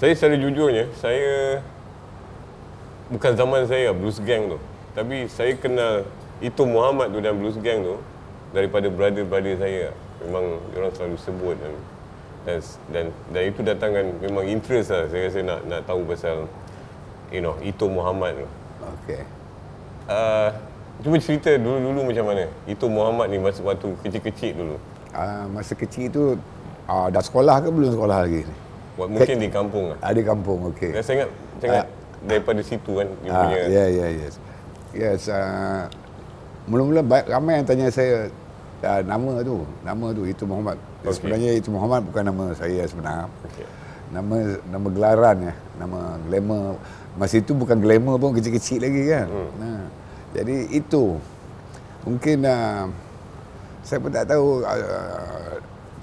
Saya secara jujurnya, saya bukan zaman saya Blues Gang tu. Tapi saya kenal itu Muhammad tu dan Blues Gang tu daripada brother-brother saya. Memang orang selalu sebut dan dan dan, dan itu datangkan memang interest lah saya rasa nak nak tahu pasal you know itu Muhammad tu. Okey. Uh, cuba cerita dulu-dulu macam mana itu Muhammad ni masa waktu kecil-kecil dulu. Uh, masa kecil tu uh, dah sekolah ke belum sekolah lagi ni? Mungkin di kampung lah. Ada kampung, okey. Dan saya ingat, saya ingat daripada situ kan dia Ah, punya ya, ya, yes. Yes, uh, mula-mula ramai yang tanya saya uh, nama tu, nama tu itu Muhammad. Okey. Sebenarnya itu Muhammad bukan nama saya sebenar. Okey. Nama nama gelaran ya, nama glamour. Masa itu bukan glamour pun kecil-kecil lagi kan. Hmm. Nah, jadi itu mungkin uh, saya pun tak tahu uh,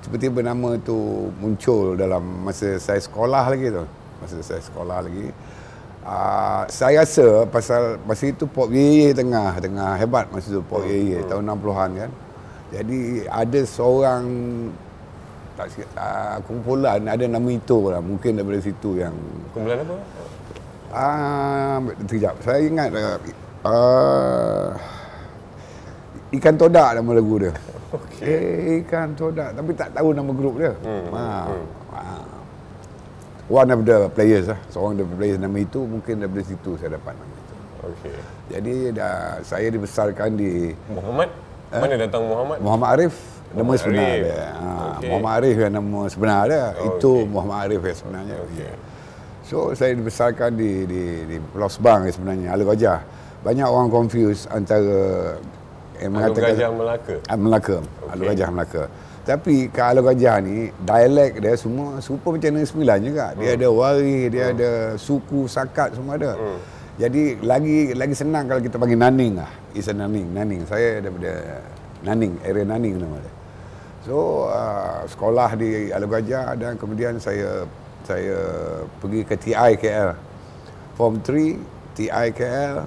tiba-tiba nama tu muncul dalam masa saya sekolah lagi tu. Masa saya sekolah lagi. Uh, saya rasa pasal masa itu Pop Yeye tengah tengah hebat masa itu Pop Yeye tahun 60-an kan. Jadi ada seorang tak sikit, uh, kumpulan ada nama itu lah mungkin daripada situ yang kumpulan apa? ah uh, sekejap saya ingat uh, uh, ikan todak nama lagu dia Okey. eh, ikan todak tapi tak tahu nama grup dia Hmm, ha, hmm. ha. one of the players lah seorang daripada players nama itu mungkin daripada situ saya dapat nama itu Okey. jadi dah saya dibesarkan di Muhammad? Mana datang Muhammad? Muhammad Arif nama Muhammad sebenar Arif. dia. Ha, Okey. Muhammad Arif yang nama sebenar dia. Oh, Itu. Muhammad Arif yang sebenarnya. Okey. Ya. So saya dibesarkan di di di Pulau Sebang sebenarnya Alur Gajah. Banyak orang confuse antara yang Alur Gajah Melaka. Ah, Melaka. Okey. Alur Gajah Melaka. Tapi ke Alur Gajah ni dialek dia semua serupa macam Negeri Sembilan juga. Dia ada waris, dia ada suku, sakat semua ada. Hmm. Jadi lagi lagi senang kalau kita panggil Naning lah. Is a Naning, Naning. Saya daripada Naning, area Naning nama dia. So uh, sekolah di Alur Gajah dan kemudian saya saya pergi ke TI KL. Form 3 TI KL,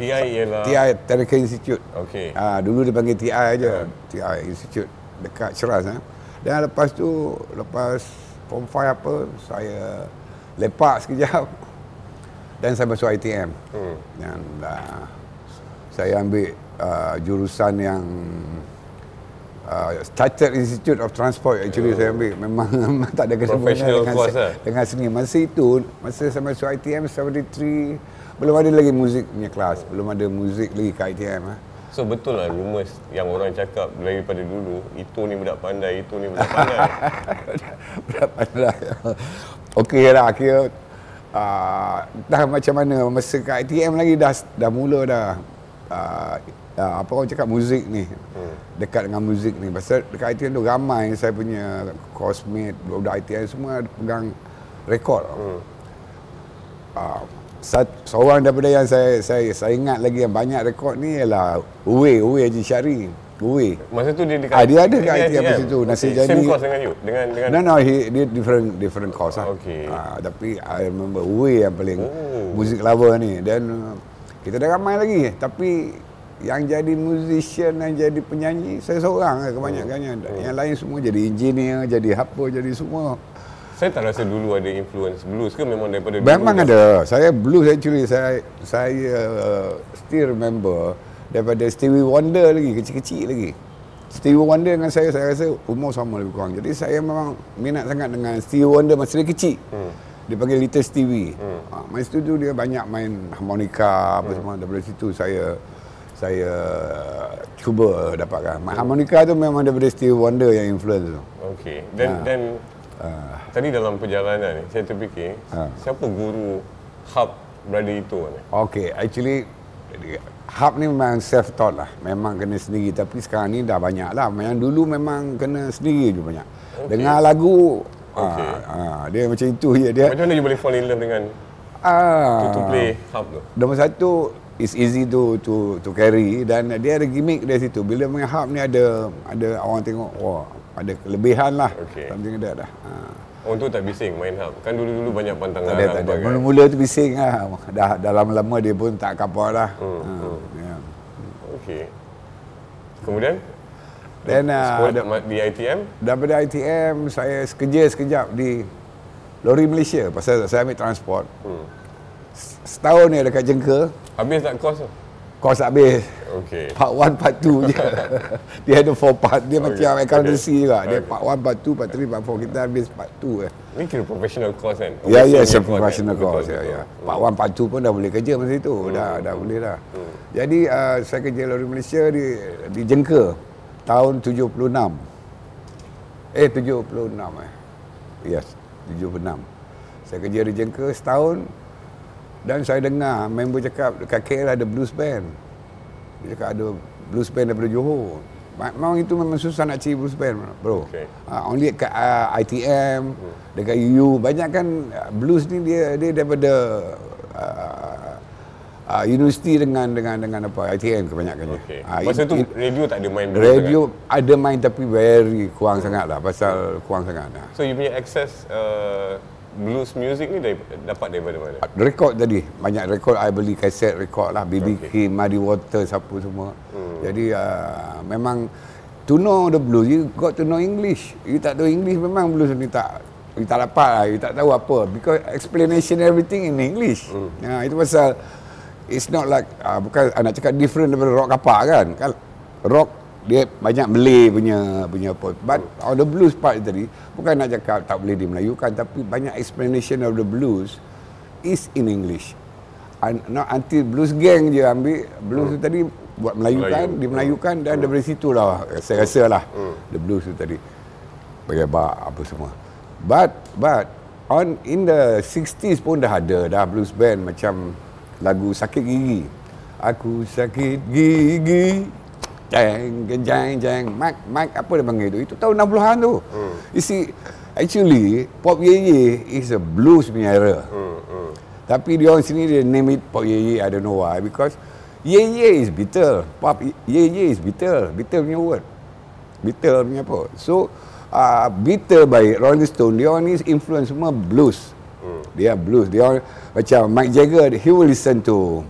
TI ialah... TI Technical Institute. Okey. Ah dulu dia panggil TI aja, TI Institute dekat Ceras eh. Dan lepas tu lepas form 5 apa saya lepak sekejap dan saya masuk ITM. Hmm. Dan uh, saya ambil uh, jurusan yang uh, Chartered Institute of Transport actually saya ambil memang, tak ada Professional dengan, lah. dengan seni. Masa itu masa saya masuk ITM 73 belum ada lagi muzik punya kelas, belum ada muzik lagi kat ITM eh. So betul lah rumours yang orang cakap daripada dulu, itu ni budak pandai, itu ni budak pandai. Berapa lah. Okey lah kira uh, dah macam mana masa kat ITM lagi dah dah mula dah uh, uh, apa orang cakap muzik ni hmm. dekat dengan muzik ni pasal dekat ITM tu ramai saya punya coursemate budak ITM semua pegang rekod hmm. uh, sat, seorang daripada yang saya saya saya ingat lagi yang banyak rekod ni ialah Uwe Uwe Haji Syari Uwe Masa tu dia dekat Ah, dia ada kat dia ITM ITM. situ. Nasib Okey, jadi- Same course dengan you? Dengan, dengan... No no he dia different different course lah. Okey. Ah, tapi I remember Uwe yang paling Oh. music lover ni dan kita dah ramai lagi tapi yang jadi musician yang jadi penyanyi saya seorang lah kebanyakannya. Oh. Yang lain semua jadi engineer, jadi apa, jadi semua. Saya tak rasa dulu ada influence blues ke memang daripada Memang dulu? ada. Saya blues actually saya saya uh, still remember daripada Stevie Wonder lagi kecil-kecil lagi. Stevie Wonder dengan saya saya rasa umur sama lebih kurang. Jadi saya memang minat sangat dengan Stevie Wonder masa dia kecil. Hmm. Dia panggil Little Stevie. Hmm. Ha, masa tu tu dia banyak main harmonika apa hmm. semua daripada situ saya saya cuba dapatkan. Hmm. Harmonika tu memang daripada Stevie Wonder yang influence tu. Okey. Dan Ah. dan Uh, tadi dalam perjalanan ni saya terfikir Ah. siapa guru hub brother itu ni? Okay, actually Hub ni memang self taught lah. Memang kena sendiri. Tapi sekarang ni dah banyak lah. Yang dulu memang kena sendiri je banyak. Okay. Dengar lagu, ah, ah, dia macam itu je dia. Macam mana you boleh fall in love dengan Ah, to, to play hub tu? Nombor satu, is easy to to to carry dan dia ada gimmick dari situ. Bila main hub ni ada ada orang tengok, wah ada kelebihan lah. Okey. Something like that dah. Ah. Oh tu tak bising main hub. Kan dulu-dulu banyak pantang Tak ada, tak ada. bagai. Mula-mula tu bising lah. Dah, dah lama-lama dia pun tak kapal dah. Hmm, Ah, hmm. ya. Okey. Kemudian Then uh, ada, di ITM? daripada ITM saya sekerja sekejap di lori Malaysia pasal saya ambil transport. Hmm. Setahun ni dekat Jengka, Habis tak kos tu? Kos habis. Okey. Part 1, part 2 je. dia ada 4 part. Dia Okay. macam accountancy Okay. juga. Dia Okay. part 1, part 2, part 3, part 4. Kita habis part 2 eh. Ni kira professional course kan? Ya, ya, Professional saya course, professional kan? course. Betul, Ya, betul. ya. Part 1, part 2 pun dah boleh kerja masa itu. Dah, dah boleh dah. Jadi, uh, saya kerja lori Malaysia di, di Jengka. Tahun 76. Eh, 76 eh. Yes, 76. Saya kerja di Jengka setahun. Dan saya dengar member cakap dekat KL ada blues band. Dia cakap ada blues band daripada Johor. Ma- Memang itu memang susah nak cari blues band bro. Okay. Uh, only kat uh, ITM, hmm. dekat UU. Banyak kan uh, blues ni dia dia daripada uh, uh, universiti dengan dengan dengan apa ITM kebanyakannya. Okey. Ah, Masa in- tu radio tak ada main blues radio ada main tapi very kurang sangat lah pasal kurang sangat lah. sangat. So you punya access uh, blues music ni dari, dapat daripada mana? Rekod tadi banyak rekod I beli kaset rekod lah BB Okay. King, Muddy Water siapa semua. Hmm. Jadi uh, memang to know the blues you got to know English. You tak tahu English memang blues ni tak you tak dapat lah, you tak tahu apa because explanation everything in English. Hmm. Ya, itu pasal it's not like uh, bukan uh, cakap different daripada rock kapak kan. Kan rock dia banyak Malay punya punya apa. But on the blues part tadi bukan nak cakap tak boleh dimelayukan tapi banyak explanation of the blues is in English. Un, not until blues gang je ambil blues tu tadi buat melayukan, Melayu. dimelayukan dan daripada situ lah saya rasa lah the blues tu tadi pakai bak apa semua. But but on in the 60s pun dah ada dah blues band macam lagu sakit gigi. Aku sakit gigi. Jeng jeng jeng mak mak apa dia panggil tu? Itu tahun 60-an tu. Hmm. You see actually pop ye ye is a blues punya era. Hmm, hmm. Tapi dia orang sini dia name it pop ye ye I don't know why because ye ye is bitter. Pop ye ye is bitter. Bitter punya word. Bitter punya apa. So uh, bitter by Rolling Stone dia orang ni influence semua blues. Hmm. Dia blues. Dia orang macam Mike Jagger he will listen to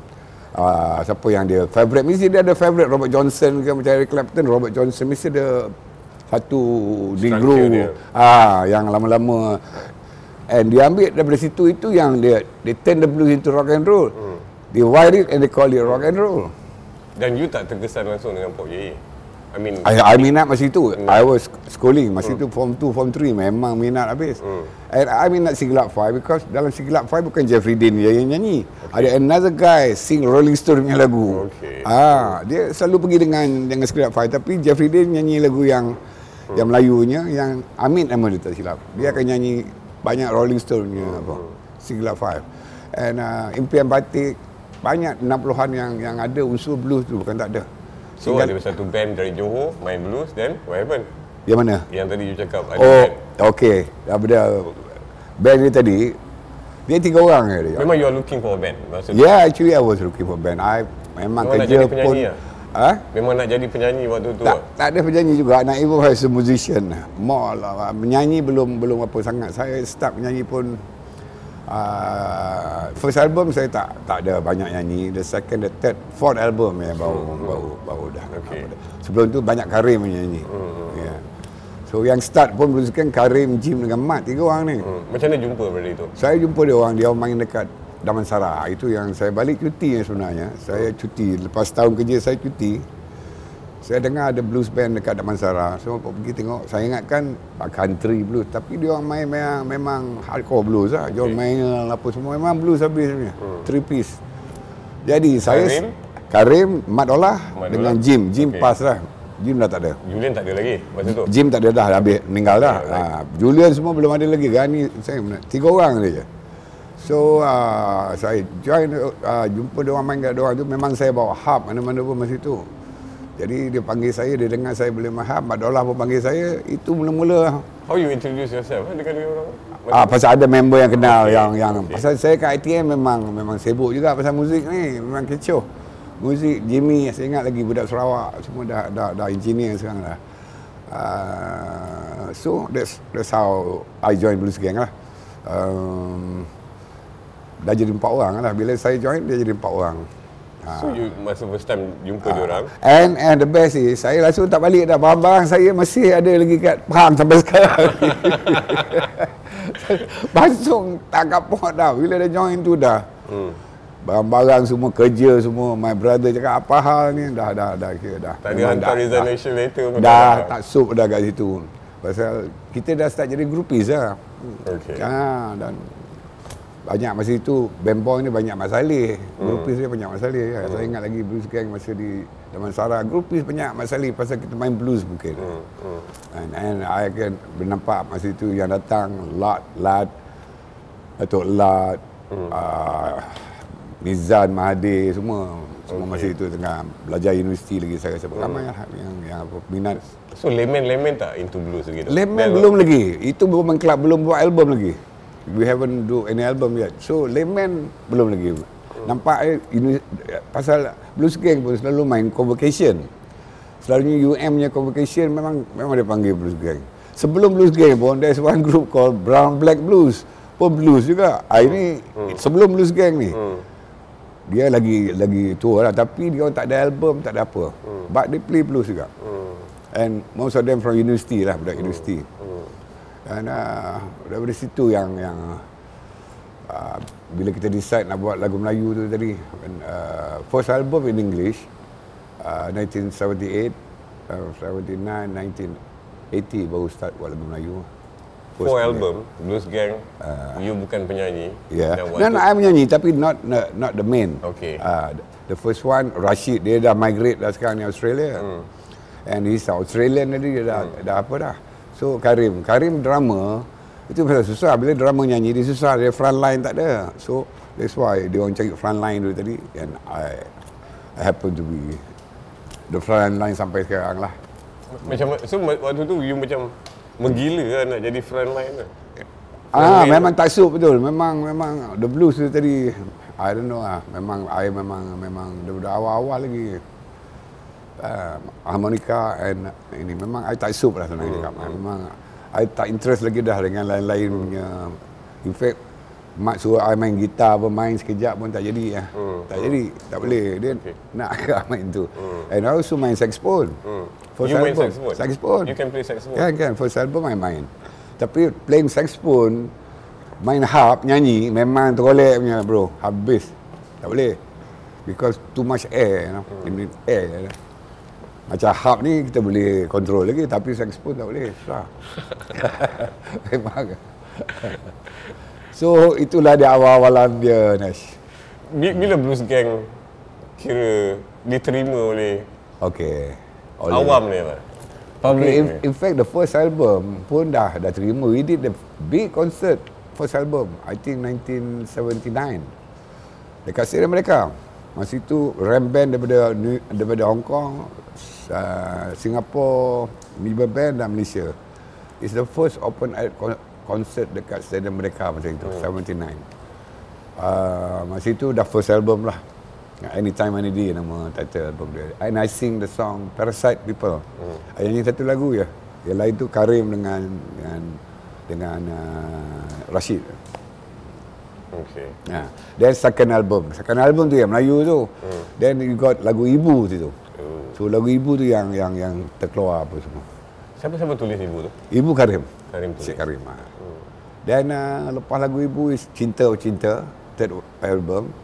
uh, siapa yang dia favorite? Mesti dia ada favorite Robert Johnson ke macam Eric Clapton Robert Johnson mesti ada satu negro ah yang lama-lama. And dia ambil daripada situ itu yang dia they turn the blues into rock and roll. Hmm. they wire it and they call it rock and roll. Dan you tak terkesan langsung dengan Pop Ye Ye? I mean, I, I minat masa itu. I was schooling. Masa itu form 2 form 3 memang minat habis and I minat Siglap 5 because dalam Siglap 5 bukan Jeffrey Dean je yang nyanyi. Ada another guy sing Rolling Stone punya lagu. Okay. ah dia selalu pergi dengan dengan Siglap 5 tapi Jeffrey Dean nyanyi lagu yang yang Melayunya yang Amin nama dia tak silap. Dia akan nyanyi banyak Rolling Stone punya apa Siglap 5 and uh, impian batik banyak 60-an yang yang ada unsur blues tu bukan tak ada. So Tinggal- ada satu band dari Johor main blues, then what happened? yang mana? Yang tadi you cakap ada Oh, band. okey. Daripada band dia tadi, dia tiga orang je dia. Memang you are looking for a band? Maksud Yeah, actually I was looking for band. I memang Memang nak kerja jadi pun. lah? Ha? Memang nak jadi penyanyi waktu tu Tak, tak. ada penyanyi juga. Nak evolve as a musician. More lah. Menyanyi belum belum apa sangat. Saya start menyanyi pun uh, first album saya tak tak ada banyak nyanyi. The second, the third, fourth album yang baru Hmm, baru baru dah. Okay. Sebelum tu banyak Karim menyanyi. Hmm, Yeah. So yang start pun blueskan Karim, Jim dengan Mat tiga orang ni. Hmm. Macam mana jumpa benda itu? Saya jumpa dia orang, dia orang main dekat Damansara. Itu yang saya balik cuti yang sebenarnya. Saya cuti, lepas tahun kerja saya cuti. Saya dengar ada blues band dekat Damansara. So pergi tengok, saya ingatkan ah, country blues. Tapi dia orang main memang, memang hardcore blues lah. John Okay. Mayer apa semua. Memang blues habis sebenarnya. Three piece. Jadi saya... Karim? Karim, Mat Olah dengan. Jim. Jim Okay. pas lah. Jim dah tak ada. Julian tak ada lagi masa tu. Jim tak ada dah habis meninggal dah. Yeah, right. Ha, Julian semua belum ada lagi. Gani saya mana? Tiga orang je. So uh, saya join uh, jumpa dia orang main kat dia orang tu memang saya bawa harp mana-mana pun masa tu. Jadi dia panggil saya, dia dengar saya boleh main harp, Mak Dolah pun panggil saya. Itu mula-mula How you introduce yourself eh, dengan dia orang? Ah pasal ada member yang kenal Okay, yang yang okay. pasal saya kat ITM memang memang sibuk juga pasal muzik ni, memang kecoh. Muzik Jimmy saya ingat lagi budak Sarawak semua dah dah dah engineer sekarang dah. Uh, so that's that's how I join Blues Gang lah. Um, dah jadi empat orang lah. Bila saya join dia jadi empat orang. So you masa first time jumpa dia orang. And and the best is saya langsung tak balik dah. Barang-barang saya masih ada lagi kat Pahang sampai sekarang. langsung tak kapok dah. Bila dah join tu dah. Hmm. Barang-barang semua kerja semua my brother cakap apa hal ni dah dah dah kira dah. Tak ada hantar dah- resignation letter pun Dah, dah tak sup dah kat situ. Pasal kita dah start jadi groupies lah. Okey. Ha, dan banyak masa itu band boy ni banyak masalah. Groupies dia banyak masalah. Ya. Saya ingat lagi blues gang masa di Damansara. Groupies banyak masalah pasal kita main blues mungkin. And, and I can bernampak masa itu yang datang Lot, Lad, Datuk Lad, uh, Mizan, Mahathir semua semua masa itu tengah belajar universiti lagi saya rasa ramai lah yang yang apa, minat So lemon-lemon tak into blues lagi tu? Lemon Then- belum lagi. Itu Woman Club belum buat album lagi. We haven't do any album yet. So Lemon belum lagi. Nampak eh, ini pasal Blues Gang pun selalu main convocation. Selalunya UM punya convocation memang memang dia panggil Blues Gang. Sebelum Blues Gang pun there's one group called Brown Black Blues. Pun blues juga. Ah, ini sebelum Blues Gang ni. Dia lagi lagi tua lah tapi dia orang tak ada album, tak ada apa. But they play blues juga. And most of them from university lah, budak universiti. Dan uh, daripada situ yang yang uh, bila kita decide nak buat lagu Melayu tu tadi, and, uh, first album in English, uh, 1978, uh, 79, 1980 baru start buat lagu Melayu. Four album, Blues Gang, you bukan penyanyi. Yeah. Dan No, no, I menyanyi tapi not not, not the main. Okay. Uh, the first one Rashid dia dah migrate dah sekarang ni Australia. Hmm. And he's Australian tadi dia dah, Hmm. dah apa dah. So Karim, Karim drama itu pasal susah bila drama nyanyi dia susah dia front line tak ada. So that's why dia orang cari front line dulu tadi and I I happen to be the front line sampai sekarang lah. Macam so waktu tu you macam menggila lah nak jadi frontline lah. Ah, Front line. memang tak sup betul. Memang memang the blues tu tadi I don't know lah. Memang I memang memang daripada awal-awal lagi. Uh, harmonika and ini memang I tak sup lah sebenarnya hmm. Memang I tak interest lagi dah dengan lain-lain punya. In fact, mak suruh I main gitar apa main sekejap pun tak jadi ya. Hmm. Tak jadi, tak boleh. Dia Okay. nak main tu. And I also main saxophone. Hmm. First you main album, saxophone? Saxophone. You can play saxophone? Kan kan first album I main. Tapi playing saxophone main harp nyanyi memang terolek punya bro. Habis. Tak boleh. Because too much air you know. You need air. you know. Macam harp ni kita boleh control lagi tapi saxophone tak boleh. Susah. memang. So itulah dia awal-awalan dia Nash. Bi- Bila Blues Gang kira diterima oleh Okay. awam ni lah. Public Okay, in, in fact the first album pun dah dah terima. We did the big concert first album. I think 1979. Dekat stadium mereka. Masa itu ram band daripada New- daripada Hong Kong, uh, Singapore, Melbourne band dan Malaysia. It's the first open air concert dekat stadium mereka masa itu, 79. Uh, masa itu dah first album lah. Anytime Any Day nama title album dia. And I sing the song Parasite People. Hmm. I nyanyi satu lagu ya. Yang lain tu Karim dengan dengan dengan uh, Rashid. Okay. Ha. Then second album. Second album tu yang Melayu tu. Hmm. Then you got lagu Ibu tu. Oh. So lagu Ibu tu yang yang yang terkeluar apa semua. Siapa-siapa tulis ibu tu? Ibu Karim. Karim tulis. Cik Karim. Ha. Dan uh, lepas lagu Ibu is Cinta Oh Cinta, third album.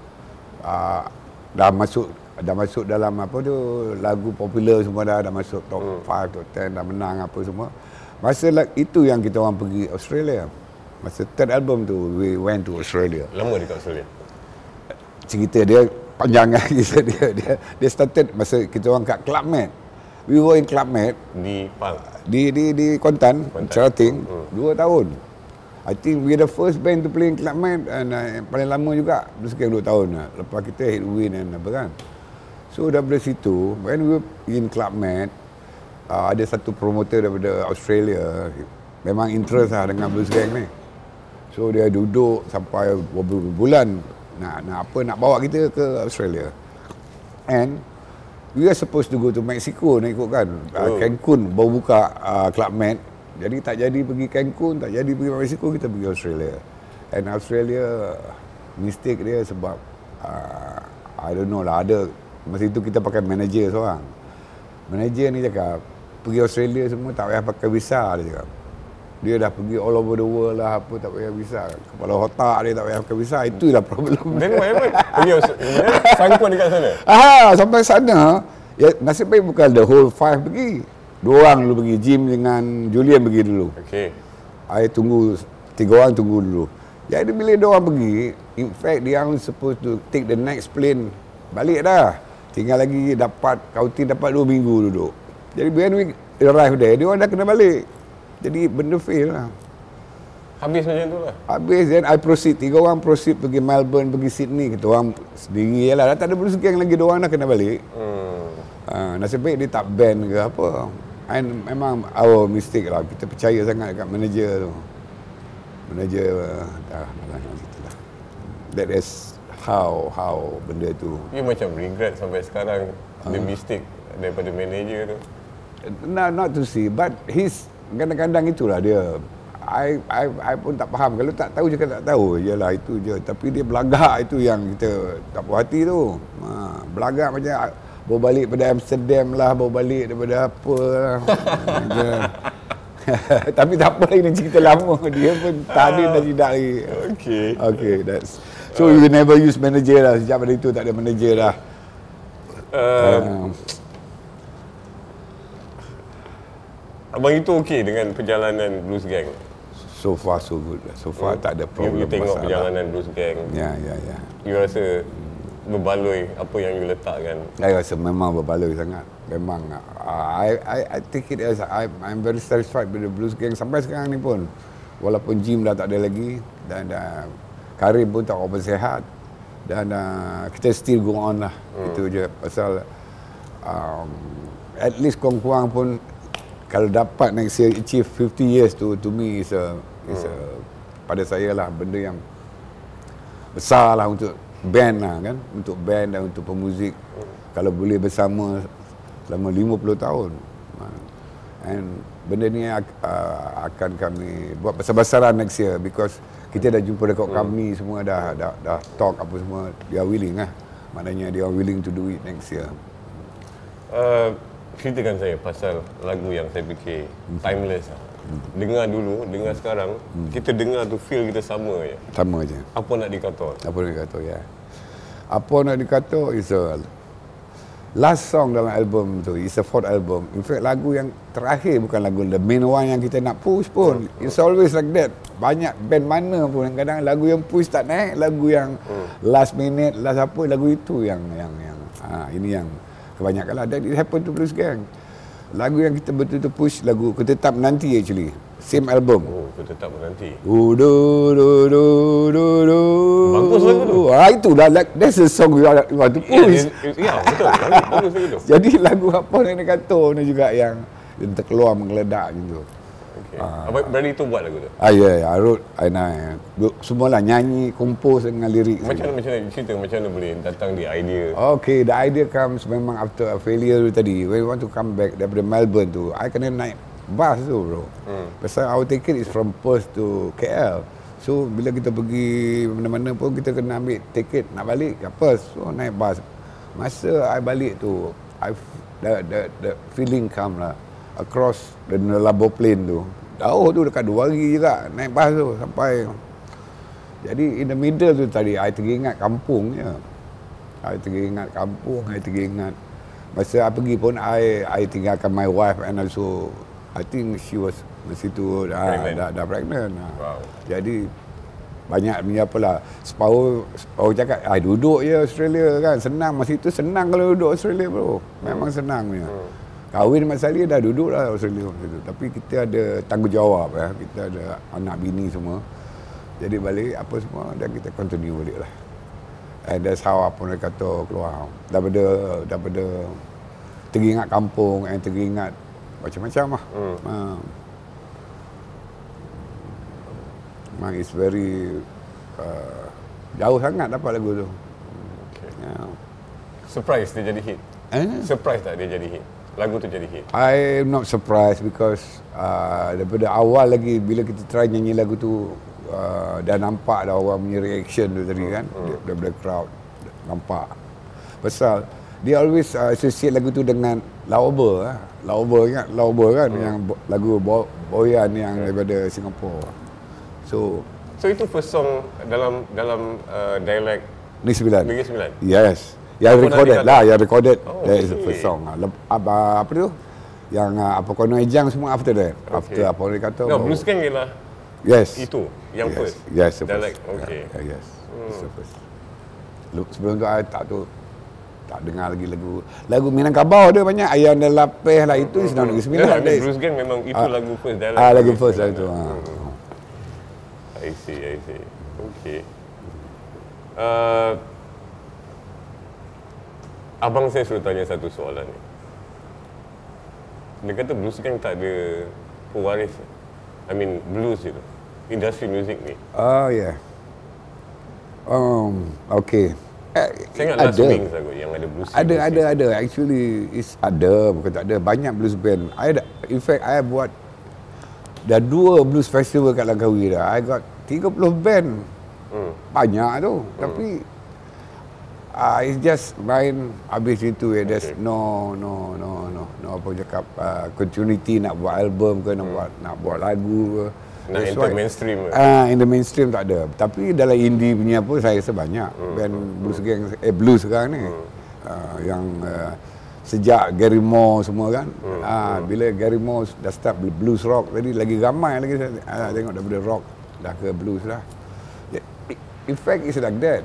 Uh, dah masuk dah masuk dalam apa tu lagu popular semua dah dah masuk top 5 top 10 dah menang apa semua. Masa la- itu yang kita orang pergi Australia. Masa third album tu we went to Australia. Lama dekat Australia. Cerita dia panjang kan kisah dia dia dia started masa kita orang kat Club Med. We were in Club Med Di Pal. di di di Kuantan, Kuantan. Cerating, dua tahun. I think we the first band to play in Club Med and uh, paling lama juga sekitar dua tahun lah. Lepas kita hit win and apa kan. So daripada situ, when we were in Club Med, uh, ada satu promoter daripada Australia, memang interest lah dengan blues gang ni. So dia duduk sampai beberapa bulan nak nak apa nak bawa kita ke Australia. And we are supposed to go to Mexico nak ikut kan. Uh, Oh. Cancun baru buka uh, Club Med. Jadi tak jadi pergi Cancun, tak jadi pergi Mexico, kita pergi Australia. And Australia mistake dia sebab uh, I don't know lah ada masa itu kita pakai manager seorang. Manager ni cakap pergi Australia semua tak payah pakai visa dia cakap. Dia dah pergi all over the world lah apa tak payah visa. Kepala otak dia tak payah pakai visa. Itulah problem. Then what happened? Pergi Australia, sangkut dekat sana. Ah, sampai sana ya nasib baik bukan the whole five pergi. Dua orang dulu pergi Jim dengan Julian pergi dulu. Okay. I tunggu tiga orang tunggu dulu. Jadi bila dia orang pergi, in fact dia orang supposed to take the next plane balik dah. Tinggal lagi dapat kauti dapat dua minggu duduk. Jadi when we arrive there, dia orang dah kena balik. Jadi benda fail lah. Habis macam tu lah. Habis then I proceed. Tiga orang proceed pergi Melbourne, pergi Sydney. Kita orang sendiri lah. Dah tak ada blues gang lagi. Dua orang dah kena balik. Hmm. Uh, nasib baik dia tak ban ke apa. And memang our mistake lah. Kita percaya sangat dekat manager tu. Manager uh, dah malah macam tu lah. That is how how benda tu. You macam regret sampai sekarang Ah. the mistake daripada manager tu. Not, not to see, but his kadang-kadang itulah dia. I, I, I pun tak faham. Kalau tak tahu cakap tak tahu. Yalah itu je. Tapi dia belagak itu yang kita tak puas hati tu. Ha, belagak macam bawa balik pada Amsterdam lah, bawa balik daripada apa lah. Tapi tak apa ini cerita lama. Dia pun tak ada dah tidak lagi. Okay. Okay, that's So you never use manager lah. Sejak pada itu tak ada manager dah. Uh, Uh, abang itu okey dengan perjalanan Blues Gang. so far so good lah. So far tak ada You, problem you tengok masalah. perjalanan Blues Gang. Ya, ya, ya. You rasa berbaloi apa yang you letakkan. Saya rasa memang berbaloi sangat. Memang uh, I, I I take it as I I'm very satisfied with the Blues Gang sampai sekarang ni pun. Walaupun Jim dah tak ada lagi dan uh, Karim pun tak apa sihat dan uh, kita still go on lah. Hmm. Itu je pasal um, at least kurang-kurang pun kalau dapat next year achieve 50 years tu to me is a is a pada saya lah benda yang besar lah untuk band lah kan untuk band dan untuk pemuzik. Kalau boleh bersama selama 50 tahun. And benda ni uh, akan kami buat besar-besaran next year because kita dah jumpa dekat kami semua dah, dah dah talk apa semua dia willing lah. Maknanya dia willing to do it next year. Uh, ceritakan saya pasal lagu yang saya fikir timeless lah. Dengar dulu, dengar sekarang, kita dengar tu feel kita sama je. sama je. Apa nak dikata? apa nak dikata ya apa nak dikata? Is a last song dalam album tu. Is a fourth album. In fact lagu yang terakhir bukan lagu the main one yang kita nak push pun. It's always like that. Banyak band mana pun kadang lagu yang push tak naik lagu yang last minute last apa lagu itu yang yang yang ha, ini yang kebanyakan lah. Dan it happen to Blues Gang. Lagu yang kita betul-betul push lagu ketetap nanti actually same album Oh, aku tetap menanti. Du du du du du. Bagus lagu tu. Ah itu dah like, that's a song you want you to Ya, push. ya, ya, betul. Bagus, lagu tu. Jadi lagu apa yang dia kata ni juga yang yang terkeluar menggeledak gitu. Okay. Abang berani tu buat lagu tu? Ah ya, yeah, I wrote, I know. Semualah nyanyi, kompos dengan lirik. Macam mana, macam mana cerita macam mana boleh datang di idea? Okay, the idea comes memang after a failure tadi. When we want to come back daripada Melbourne tu, I kena naik bus tu bro. Hmm. Pasal our ticket is from Perth to KL. So bila kita pergi mana-mana pun kita kena ambil tiket nak balik ke Perth. So naik bus. Masa I balik tu, I the, the, the feeling come lah across the Nalabo Plain tu. Jauh tu dekat dua hari juga naik bus tu sampai jadi in the middle tu tadi I teringat kampung je. I teringat kampung, I teringat masa I pergi pun I I tinggalkan my wife and also I think she was masa tu dah Pregnant. dah, dah pregnant. ah. Wow. Jadi banyak ni apalah separuh separuh cakap ah duduk je Australia kan senang masa itu senang kalau duduk Australia bro memang senang punya kahwin Mat Salleh dah duduk lah Australia masa itu tapi kita ada tanggungjawab ya kita ada anak bini semua jadi balik apa semua dan kita continue balik lah and that's how apa orang kata keluar daripada daripada teringat kampung and teringat macam-macam lah hmm. uh, memang it's very uh, jauh sangat dapat lagu tu Okay. yeah. Surprise dia jadi hit. eh? Surprise tak dia jadi hit? Lagu tu jadi hit. I'm not surprised because uh, daripada awal lagi bila kita try nyanyi lagu tu uh, dah nampak dah orang punya reaction tu tadi kan hmm. daripada crowd nampak pasal dia always uh, associate lagu tu dengan Lauber ah. Lauber ingat Lauber kan Hmm. yang lagu Bo- Boyan yang daripada Singapura. So So itu first song dalam dalam uh, dialek Negeri Sembilan. Negeri Sembilan. Yes. Yang Apa recorded lah, yang recorded. Oh, that is the okay. first song. Ah, Lep, apa, apa tu? Yang uh, apa kono ejang semua after that. After apa orang kata. No, Blues Gang ialah Yes. itu yang yes. first. Yes, the first. Okay. Yeah, yes. It's the first. Lu- Sebelum tu I tak tu tak dengar lagi lagu lagu Minangkabau dia banyak ayam dan lapeh lah itu. Yeah, mean, That is- Blues Gang memang itu Ah, lagu first dialek. Ah, lagu first lah itu. ah. I see, I see. Okay. Uh, abang saya suruh tanya satu soalan ni. Dia kata blues gang tak ada pewaris. I mean blues itu. Industri muzik ni. Oh yeah. Um, okay. Eh, Saya ingat Last Wings aku yang ada blues. Ada, ada, ada. Actually, is ada, bukan tak ada. Banyak blues band. I ada, in fact, I buat dah dua blues festival kat Langkawi dah. I got 30 band. Hmm. Banyak tu. Tapi, uh, it's just main habis itu ya. There's Okay. no, no, no, no, no apa cakap, uh, continuity nak buat album ke, nak buat nak buat lagu ke. Hmm. Nak That's enter why- mainstream? Ah, in the mainstream tak ada. Tapi dalam indie punya pun saya rasa banyak. Hmm. Band blues gang eh blues sekarang ni. Ah, yang uh, sejak Gary Moore semua kan. Hmm. Ah, bila Gary Moore dah start blues rock tadi lagi ramai lagi saya ah, tengok daripada rock dah ke blues lah. Yeah, In fact it's like that.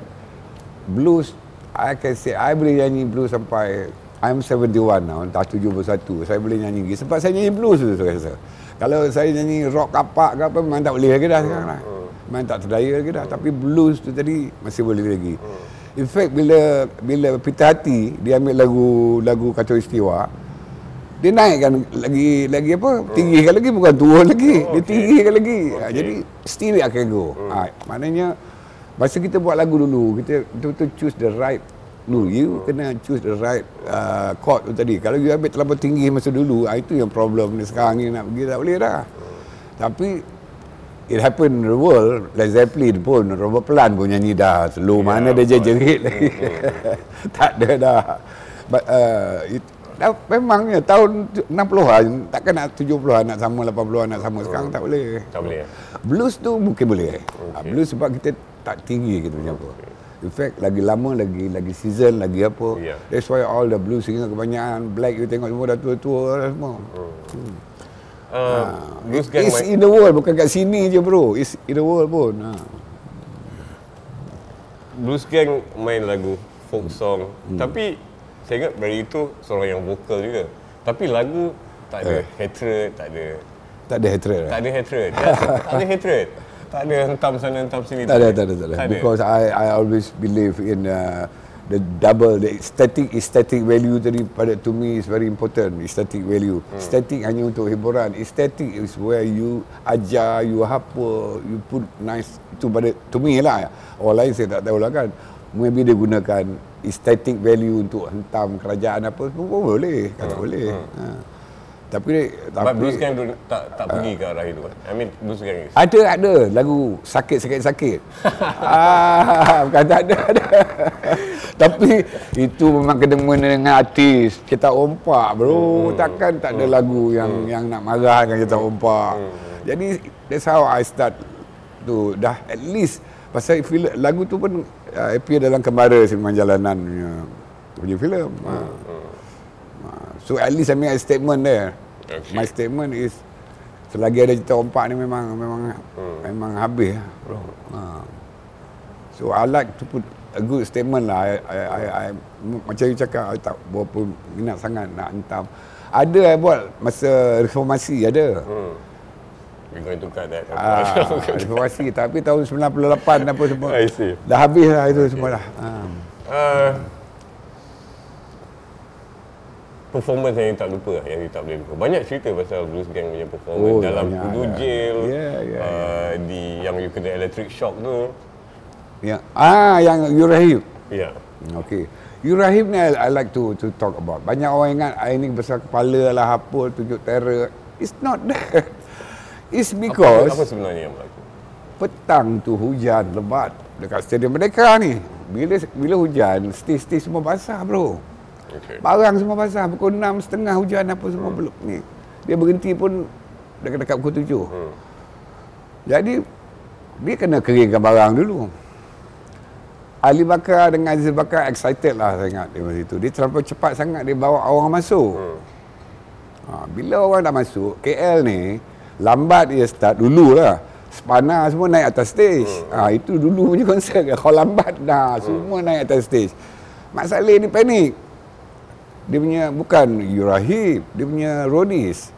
Blues I can say I boleh nyanyi blues sampai I'm 71 now, dah 71. Saya boleh nyanyi lagi sebab saya nyanyi blues tu saya rasa. Kalau saya nyanyi rock kapak ke apa memang tak boleh lagi dah sekarang lah. Memang tak terdaya lagi dah. Tapi blues tu tadi masih boleh lagi. In fact bila bila Peter Hati dia ambil lagu lagu Kacau Istiwa dia naikkan lagi lagi apa tinggikan lagi bukan turun lagi Oh, dia okay. tinggikan lagi okay. Okay. jadi still akan go ha, maknanya masa kita buat lagu dulu kita betul-betul choose the right dulu you kena choose the right uh, chord tu tadi. Kalau you ambil terlalu tinggi masa dulu ah, itu yang problem ni. Sekarang ni nak pergi tak boleh dah. Tapi it happen in the world Led Zeppelin pun Robert Plant pun nyanyi dah. Slow Yeah, mana dia jerit lagi. tak ada dah. But, uh, it, dah, memangnya tahun 60-an takkan nak 70-an nak sama 80-an nak sama sekarang tak boleh. Tak boleh. eh? blues tu mungkin boleh. Okay. blues sebab kita tak tinggi kita punya apa in fact lagi lama lagi lagi season lagi apa Yeah. that's why all the blues singer kebanyakan black you tengok semua dah tua-tua dah semua Uh, blues gang it's main, in the world bukan kat sini je bro it's in the world pun ha. blues gang main lagu folk song. Hmm. Tapi saya ingat dari itu seorang yang vokal juga. Tapi lagu tak ada Eh. hatred, tak ada tak ada hatred tak lah. ada hatred. tak ada hatred. Tak ada hentam sana hentam sini. Tak ada, tak ada, tak ada. Because I I always believe in uh, the double, the aesthetic aesthetic value tadi pada to me is very important. Aesthetic value. Hmm. Aesthetic hanya untuk hiburan. Aesthetic is where you ajar, you apa, you put nice itu pada to me lah. Orang lain saya tak tahu lah kan. Maybe dia gunakan aesthetic value untuk hentam kerajaan apa pun boleh, kata boleh. Ha. Tapi But tapi blues tu tak tak pergi ke arah itu kan. I mean blues is ada ada lagu sakit sakit sakit. ah bukan tak ada ada. Tapi itu memang kena mengena dengan artis. Kita ompak bro. Takkan tak ada lagu yang yang nak marahkan kita ompak. Jadi that's how I start tu dah at least pasal filem lagu tu pun uh, appear dalam Kembara Siniman Jalanan punya punya filem. Ha. Ha. So at least I make a statement there. Okay. My statement is selagi ada cerita ompak ni memang memang hmm. memang habis lah, bro. Ha. So I like to put a good statement lah. I, I, I, I macam you cakap I tak berapa minat sangat nak hentam. Ada I buat masa reformasi ada. Hmm. We're going to cut that. Ah, reformasi tapi tahun 98 apa semua. I see. Dah habis lah itu semua dah. Ha. Uh, performance yang you tak lupa yang you tak boleh lupa. Banyak cerita pasal blues gang punya performance Oh, dalam banyak, kudu ada. jail. Yeah, yeah, uh, di yang you kena electric shock tu. Ya. Ah yang Yurahib. Ya. Yeah. Okey. Yurahib ni I, I like to to talk about. Banyak orang ingat I ni besar kepala lah apa tunjuk terror. It's not that. It's Apa, because apa sebenarnya yang berlaku? petang tu hujan lebat dekat Stadium Merdeka ni. bila bila hujan, stage-stage semua basah bro. Okay. Barang semua basah, pukul 6 setengah hujan apa semua Hmm. belum ni. Dia berhenti pun dekat-dekat pukul 7. Hmm. Jadi dia kena keringkan barang dulu. Ali Bakar dengan Aziz Bakar excited lah saya ingat dia masa itu. Dia terlalu cepat sangat dia bawa orang masuk. Hmm. Ha, bila orang dah masuk, KL ni lambat dia start dulu lah. Spana semua naik atas stage. Ha, itu dulu punya konsert. Kalau lambat dah, semua naik atas stage. Mak Saleh ni panik. Dia punya, bukan Yurahib, dia punya Rodis.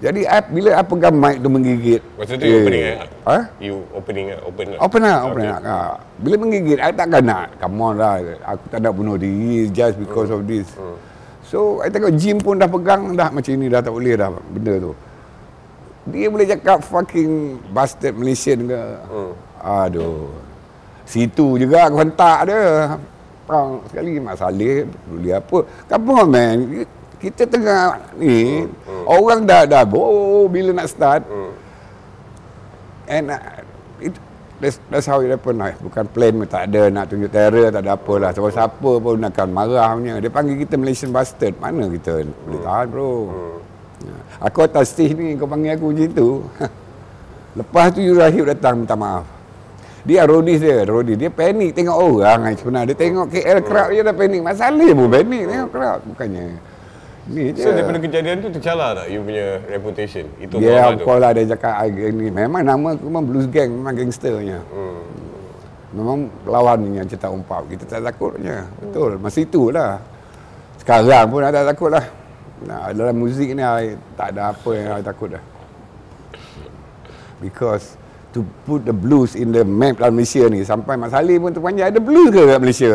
Jadi I, bila I pegang mic tu menggigit. Masa tu you opening eh? Ha? You opening eh? Open lah. Open lah, open Okay. lah. Ha. Bila menggigit, I takkan nak. Come on lah. Aku tak nak bunuh diri just because of this. So, I tengok Jim pun dah pegang dah macam ni dah tak boleh dah benda tu. Dia boleh cakap fucking bastard Malaysian ke. Aduh. Situ juga aku hentak dia. Pang sekali Mak Saleh boleh apa. Come on man. Kita tengah ni orang dah dah oh, bila nak start And uh, it, that's, that's how it happen lah. Bukan plan pun tak ada nak tunjuk terror, tak ada apa lah. Sebab siapa pun akan marah punya. Dia panggil kita Malaysian bastard. Mana kita boleh tahan bro. Ya. Aku atas stage ni kau panggil aku macam tu. Lepas tu Yurahib datang minta maaf. Dia Rodis dia, Rodis. Dia panik tengok orang sebenarnya. Dia tengok KL crowd dia dah panik. Masalah pun panik tengok crowd. Bukannya. Ni je. So daripada kejadian tu tercalar tak you punya reputation? Itu Ya, of course lah dia cakap "I ni. Memang nama aku memang blues gang, memang gangsternya. Hmm. Memang lawan yang cetak umpap. Kita tak takutnya. Betul. Masa itulah. Sekarang pun ada takut lah. Nah, dalam muzik ni I, tak ada apa yang I takut dah. Because to put the blues in the map dalam Malaysia ni sampai Mak Saleh pun terpanjang ada blues ke kat Malaysia?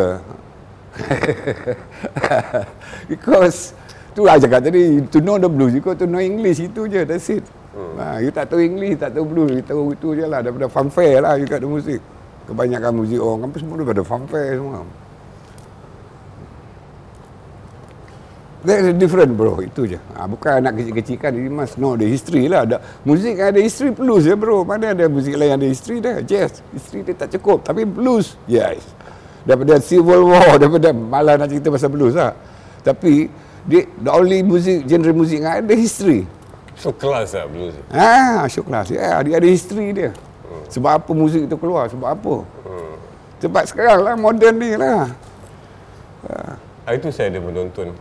Because tu lah cakap tadi to know the blues you got to know English itu je that's it. Hmm. Ha, you tak tahu English, tak tahu blues, you tahu itu je lah daripada fanfare lah you kat the music. Kebanyakan muzik orang kampus semua daripada fanfare semua. That's different bro, itu je. Ha, bukan nak kecil-kecilkan, you must know the history lah. Ada, muzik ada history blues ya bro. Mana ada muzik lain ada history dah. Jazz, history dia tak cukup. Tapi blues, yes. Daripada Civil War, daripada malah nak cerita pasal blues lah. Tapi, dia, the only music, genre muzik yang ada history. So kelas lah blues. Ah, syuk kelas. Ya, dia ada history dia. Sebab apa muzik itu keluar? Sebab apa? Sebab sekarang lah, modern ni lah. Hari tu saya ada menonton.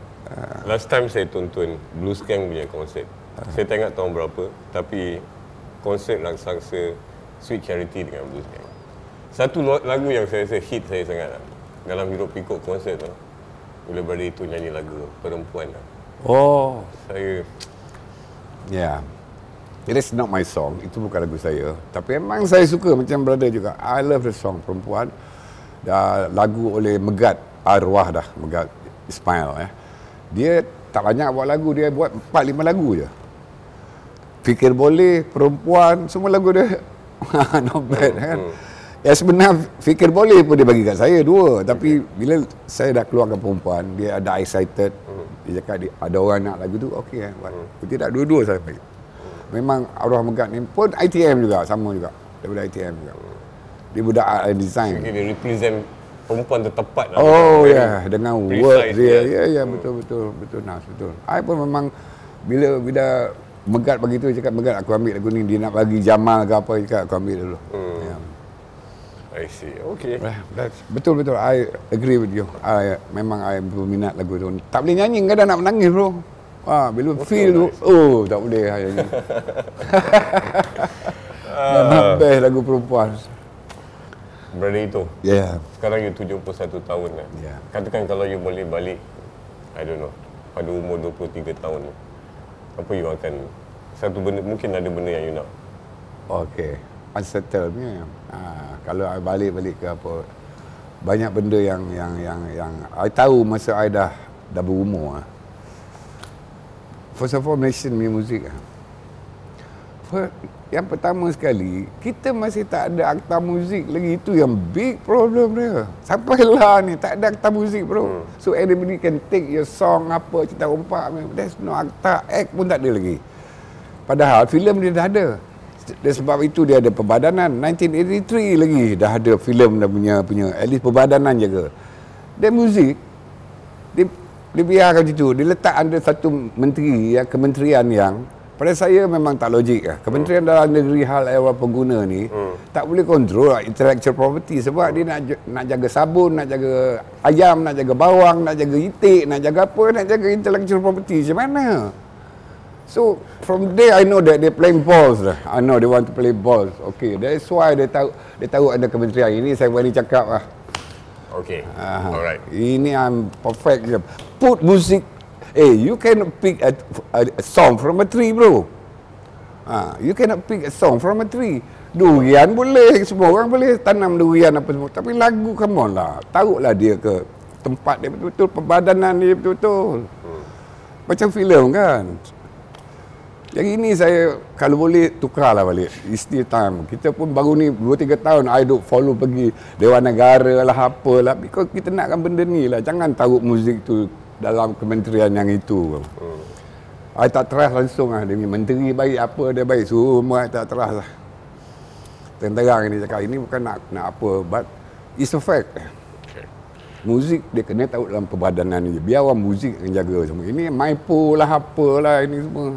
Last time saya tonton Blues Gang punya konsert. Saya tak ingat tahun berapa. Tapi konsert raksasa Sweet Charity dengan Blues Gang. Satu lagu yang saya rasa hit saya sangat lah. Dalam Hidup Pikuk konsert tu. Bila brother itu nyanyi lagu perempuan lah. Oh. Saya Ya. Yeah. It is not my song. Itu bukan lagu saya. Tapi memang saya suka macam brother juga. I love the song Perempuan. Dah lagu oleh Megat Arwah dah. Megat Ismail eh. Dia tak banyak buat lagu. Dia buat 4-5 lagu je. Fikir Boleh, Perempuan, semua lagu dia. not bad kan. Ya sebenar Fikir Boleh pun dia bagi kat saya dua. Tapi bila saya dah keluarkan Perempuan, dia ada excited. Dia cakap dia, ada orang nak lagu tu, okey kan. buat. Tidak dua-dua saya bagi. Memang Arwah Megat ni pun ITM juga, sama juga. Daripada ITM juga. Dia budak art and design. okay, dia represent perempuan tertepat lah. Oh ya, yeah. dengan word dia. Ya ya betul betul betul Nas betul. I pun memang bila bila Megat bagi tu cakap Megat aku ambil lagu ni dia nak bagi Jamal ke apa cakap aku ambil dulu. Hmm. Yeah. I see. Okay. That's, betul betul I agree with you. I memang I berminat lagu tu. Tak boleh nyanyi kadang nak menangis bro. Ah, bila feel tu, oh tak boleh nyanyi. Memang best lagu perempuan. Brother itu. Yeah. Sekarang you 71 tahun kan. Ya. Katakan kalau you boleh balik, I don't know, pada umur 23 tahun ni, apa you akan, satu benda, mungkin ada benda yang you nak. Okey. Unsettled punya. Ha, kalau I balik-balik ke apa banyak benda yang yang yang yang I tahu masa I dah dah berumur ah. First of all Malaysian punya muzik ah. For, yang pertama sekali kita masih tak ada akta muzik lagi itu yang big problem dia. Sampailah ni tak ada akta muzik bro. Hmm. So anybody can take your song apa cerita umpak there's no akta act pun tak ada lagi. Padahal filem dia dah ada. Dan sebab itu dia ada perbadanan 1983 lagi dah ada filem dah punya punya at least perbadanan jaga. Dan muzik dia, dia biarkan macam tu. Dia letak under satu menteri ya, kementerian yang pada saya memang tak logik lah. Kementerian hmm. Dalam Negeri Hal Ehwal Pengguna ni hmm. tak boleh kontrol lah intellectual property sebab hmm. dia nak nak jaga sabun, nak jaga ayam, nak jaga bawang, nak jaga itik, nak jaga apa, nak jaga intellectual property. Macam mana? So from there I know that they playing balls lah. I know they want to play balls. Okay, that's why they tahu dia tahu ada kementerian ini saya berani cakap lah. Okay. Uh, Alright. Ini I'm perfect. Put music Eh, you cannot pick a, a, a song from a tree, bro. Ha, you cannot pick a song from a tree. Durian boleh, semua orang boleh tanam durian apa semua. Tapi lagu, come on lah. Taruhlah dia ke tempat dia betul-betul, perbadanan dia betul-betul. Hmm. Macam filem kan. Yang ini saya kalau boleh tukarlah balik. It's still time. Kita pun baru ni 2-3 tahun I duk follow pergi Dewan Negara lah apalah. Because kita nakkan benda ni lah. Jangan taruh muzik tu dalam kementerian yang itu. Hmm. I tak trust langsung lah. Dia menteri baik apa dia baik. Semua I tak trust lah. Terang-terang ini cakap. Ini bukan nak nak apa. But it's a fact. Okay. Muzik dia kena tahu dalam perbadanan ni. Biar orang muzik yang jaga semua. Ini maipo lah apalah ini semua.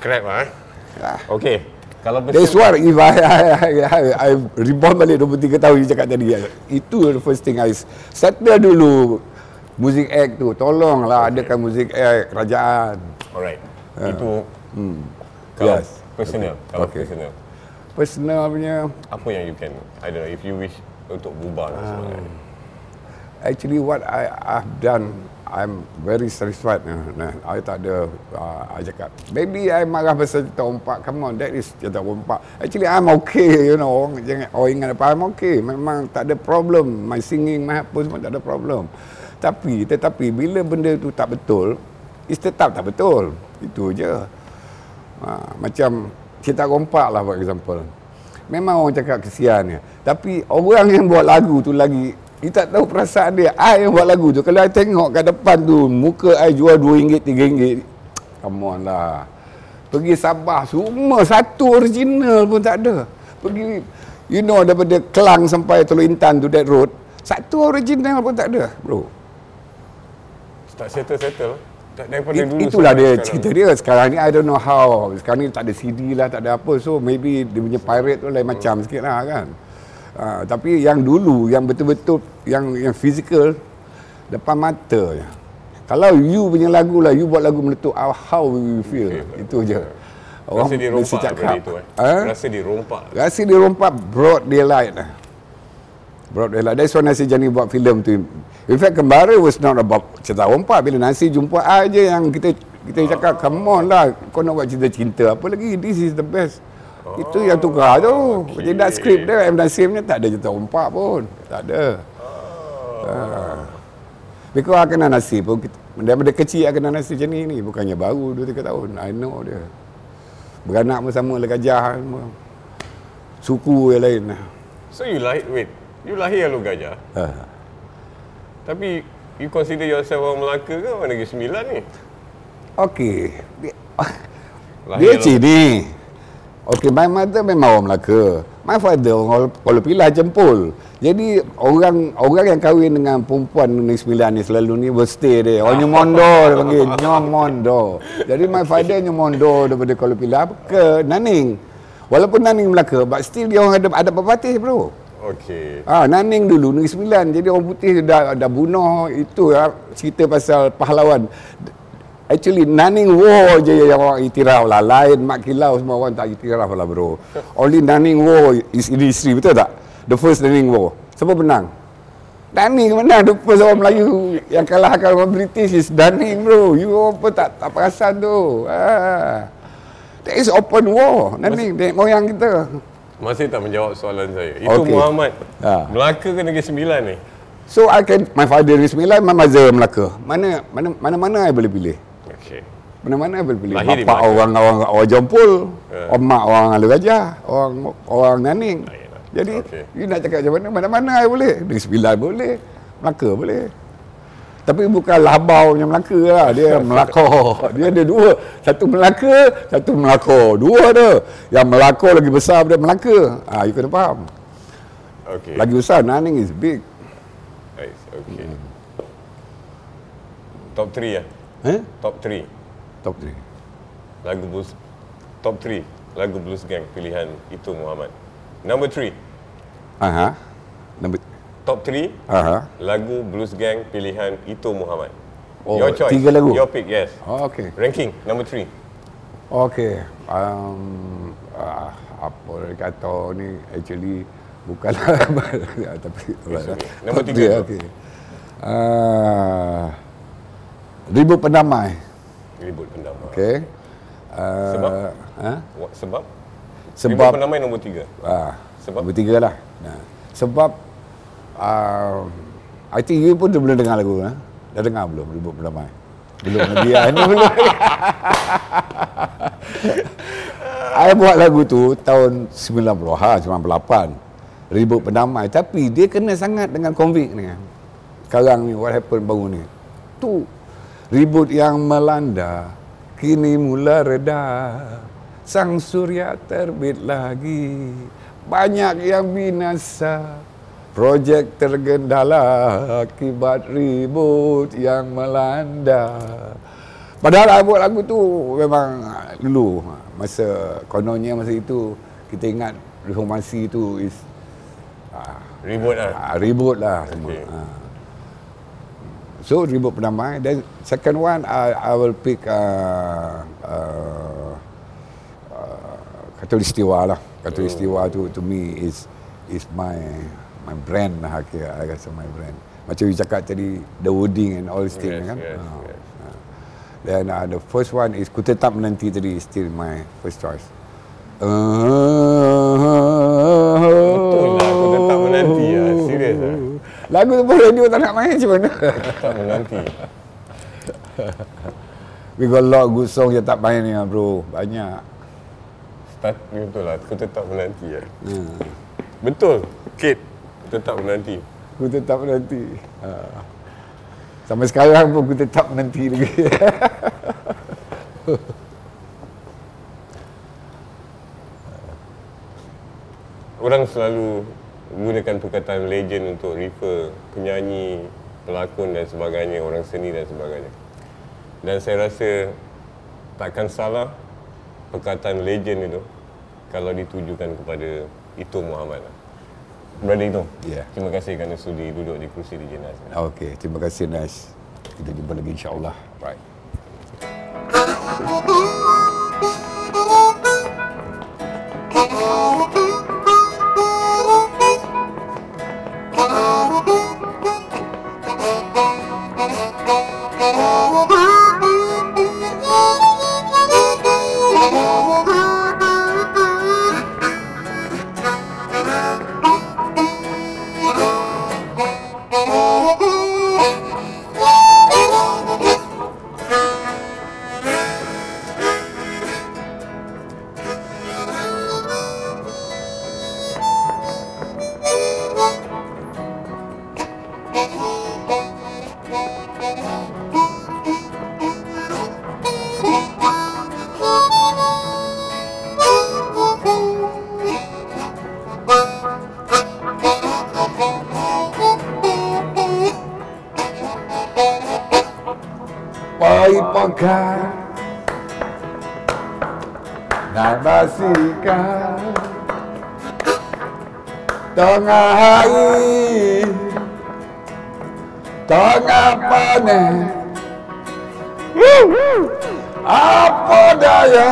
Crap lah eh. Ya. Okay. Kalau That's why if I, I, I, I, I reborn balik 23 tahun dia cakap tadi. Itu the first thing I settle dulu Music Act tu tolonglah okay. adakan Music Act kerajaan. Alright. Uh. Itu hmm. Kalau yes. personal, okay. kalau okay. personal. Personal punya apa yang you can I don't know if you wish untuk bubar uh, sebenarnya. Actually what I have done I'm very satisfied nah, I tak ada uh, I cakap Maybe I marah pasal cerita ompak Come on that is cerita ompak Actually I'm okay you know Orang, jangan, orang ingat apa I'm okay Memang tak ada problem My singing My apa semua tak ada problem tapi tetapi bila benda tu tak betul, is tetap tak betul. Itu je. Ha, macam kita rompak lah for example. Memang orang cakap kesian ya. Tapi orang yang buat lagu tu lagi dia tak tahu perasaan dia. I yang buat lagu tu. Kalau I tengok kat depan tu, muka I jual RM2, RM3. Come on lah. Pergi Sabah, semua satu original pun tak ada. Pergi, you know daripada Kelang sampai Teluk Intan tu, that road. Satu original pun tak ada, bro tak settle-settle. Daripada It, dulu itulah dia sekarang. cerita dia. Sekarang ni I don't know how. Sekarang ni tak ada CD lah tak ada apa. So maybe dia punya pirate tu lain hmm. macam sikit lah kan? Uh, tapi yang dulu yang betul-betul yang yang physical depan mata je. Kalau you punya lagu lah you buat lagu meletup how will you feel? Okay, itu je. Orang rasa dirompak cakap, itu eh. Ha? rasa dirompak rasa dirompak broad daylight lah broad daylight that's why Nasir Jani buat filem tu In fact, Kembara was not about cerita rompak. Bila nasi jumpa aja yang kita kita cakap, come on lah. Kau nak buat cerita cinta apa lagi? This is the best. Oh, Itu yang tukar tu. Okay. Tidak skrip dia, M. Nasimnya tak ada cerita rompak pun. Tak ada. Oh. Uh. Because aku kenal nasi pun. Daripada kecil aku kenal nasi macam ni. Bukannya baru 2-3 tahun. I know dia. Beranak pun sama lah gajah. Semua. Suku yang lain. So you lahir, wait. You lahir lu gajah? Uh. Tapi you consider yourself orang Melaka ke orang Negeri Sembilan ni? Okey. Dia, dia sini. Okey, my mother memang orang Melaka. My father orang kalau pilih jempol. Jadi orang orang yang kahwin dengan perempuan Negeri Sembilan ni selalu ni stay dia. Orang nyomondo dia panggil nyomondo. Jadi my father nyomondo daripada kalau pilih ke Naning. Walaupun Naning Melaka, but still dia orang ada ada berpatih bro. Okey. Ah, Naning dulu Negeri Sembilan. Jadi orang putih dah dah bunuh itu ya, cerita pasal pahlawan. Actually Naning War je yang orang itiraf lah. Lain Mak Kilau semua orang tak itiraf lah bro. Only Naning War is in history. Betul tak? The first Naning War. Siapa menang? Daning menang. The first orang Melayu yang kalahkan orang British is Daning bro. You apa tak tak perasan tu. Ah. That is open war. Daning. Mas- moyang kita. Masih tak menjawab soalan saya. Itu okay. Muhammad. Ha. Melaka ke Negeri Sembilan ni? So I can my father Negeri Sembilan, my mother Melaka. Mana mana mana mana I boleh pilih? Okey. Mana mana I boleh pilih? Lahir Bapa orang orang orang Jompol, yeah. mak orang Alu Gajah, orang orang Naning. Ah, Jadi okay. you nak cakap macam mana? Mana mana I boleh? Negeri Sembilan boleh. Melaka boleh. Tapi bukan labau yang Melaka lah. Dia Melaka. Dia ada dua. Satu Melaka, satu Melaka. Dua ada. Yang Melaka lagi besar daripada Melaka. Ah, you kena faham. Okay. Lagi besar, Naning is big. Nice. Okay. Top 3 ya. Eh? Top 3 Top 3. lagu blues. Top 3 lagu blues gang pilihan itu Muhammad. Number 3 Aha. Number Top 3 Aha. lagu blues gang pilihan itu Muhammad. Oh, Your choice. tiga lagu? Your pick, yes. Oh, okay. Ranking number 3. Okay. Um, ah, apa orang kata ni actually bukanlah tapi itulah. okay. Nombor Top tiga three, tu. Okay. Uh, Ribu Pendamai. Ribut pendam. Okay. Uh, Sebab? Ha? What, sebab? Sebab Ribut pendamai nombor 3. Ah, Sebab? Nombor tiga lah. Nah, sebab uh, I think you pun belum dengar lagu ha? Dah dengar belum Ribut Berdamai? Belum lagi ah, ni belum. I buat lagu tu tahun 90 ha, 98. Ribut Berdamai tapi dia kena sangat dengan konvik ni. Sekarang ni what happened baru ni. Tu ribut yang melanda kini mula reda. Sang surya terbit lagi. Banyak yang binasa. Projek tergendala akibat ribut yang melanda. Padahal I buat lagu tu memang dulu masa kononnya masa itu kita ingat reformasi tu is Ribut lah. ah, ribut lah semua. Okay. Ah. So ribut perdamai dan second one I, I will pick uh, uh, uh, Katulistiwa lah. Katulistiwa tu to me is is my my brand lah kira I rasa my brand. Macam you cakap tadi the wording and all these things Yes, kan. yes, Ah. yes. Then uh, the first one is Ku Tetap Menanti tadi still my first choice. Uh, Betul lah, Ku Tetap Menanti lah. Serius lah. Lagu tu pun radio tak nak main macam mana? Tak menanti. We got a lot of good song yang tak main ni lah bro. Banyak. Start ni betul lah. Aku tetap menanti lah. Hmm. Betul. Kate. Aku tetap menanti. Ku tetap menanti. Ha. Sampai sekarang pun ku tetap menanti lagi. Orang selalu menggunakan perkataan legend untuk refer penyanyi, pelakon dan sebagainya, orang seni dan sebagainya. Dan saya rasa takkan salah perkataan legend itu kalau ditujukan kepada itu Muhammad. lah. Brother itu. Ya. Terima kasih kerana sudi duduk di kursi di jenazah. Okey, terima kasih Nas. Kita jumpa lagi insya-Allah. Right. Pai pakai Dan basikan Tengah hari. Tengah panen. Apa daya?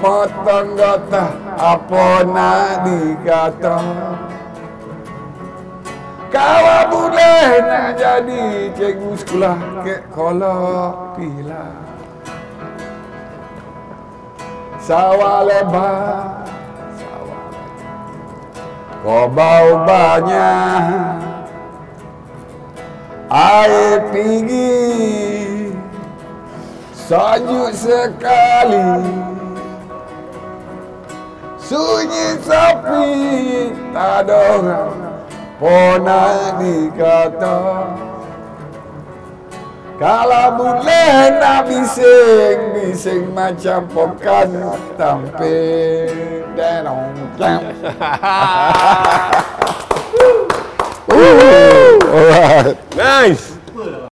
Matang kata Apa nak dikata Kau boleh nak jadi cikgu sekolah ke kolok pila. Sawah lebar. Kau bau banyak, air tinggi, sejuk sekali. Sunyi sepi, tak ada orang Pernah dikata Kalau boleh nak bising Bising macam pokan tampil Denong jam Uh, alright. Nice.